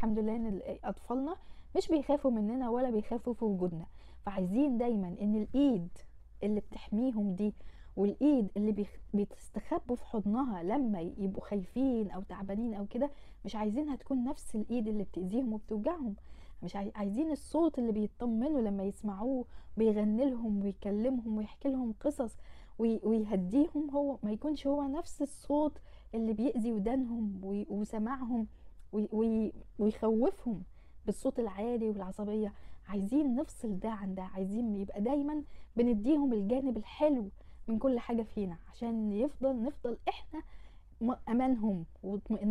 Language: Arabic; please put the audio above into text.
الحمد لله إن أطفالنا مش بيخافوا مننا ولا بيخافوا في وجودنا فعايزين دايما إن الإيد اللي بتحميهم دي والإيد اللي. بتستخبوا في حضنها لما يبقوا خايفين أو تعبانين أو كده مش عايزينها تكون نفس الإيد اللي بتأذيهم وبتوجعهم مش عاي... عايزين الصوت اللي بيطمنوا لما يسمعوه بيغني لهم ويكلمهم ويحكي لهم قصص وي... ويهديهم هو ما يكونش هو نفس الصوت اللي بيأذي ودانهم وي... وي... وي... ويخوفهم بالصوت العالي والعصبية. عايزين نفصل ده عن ده. عايزين يبقى دايما بنديهم الجانب الحلو من كل حاجة فينا عشان يفضل نفضل إحنا أمانهم واطمئنان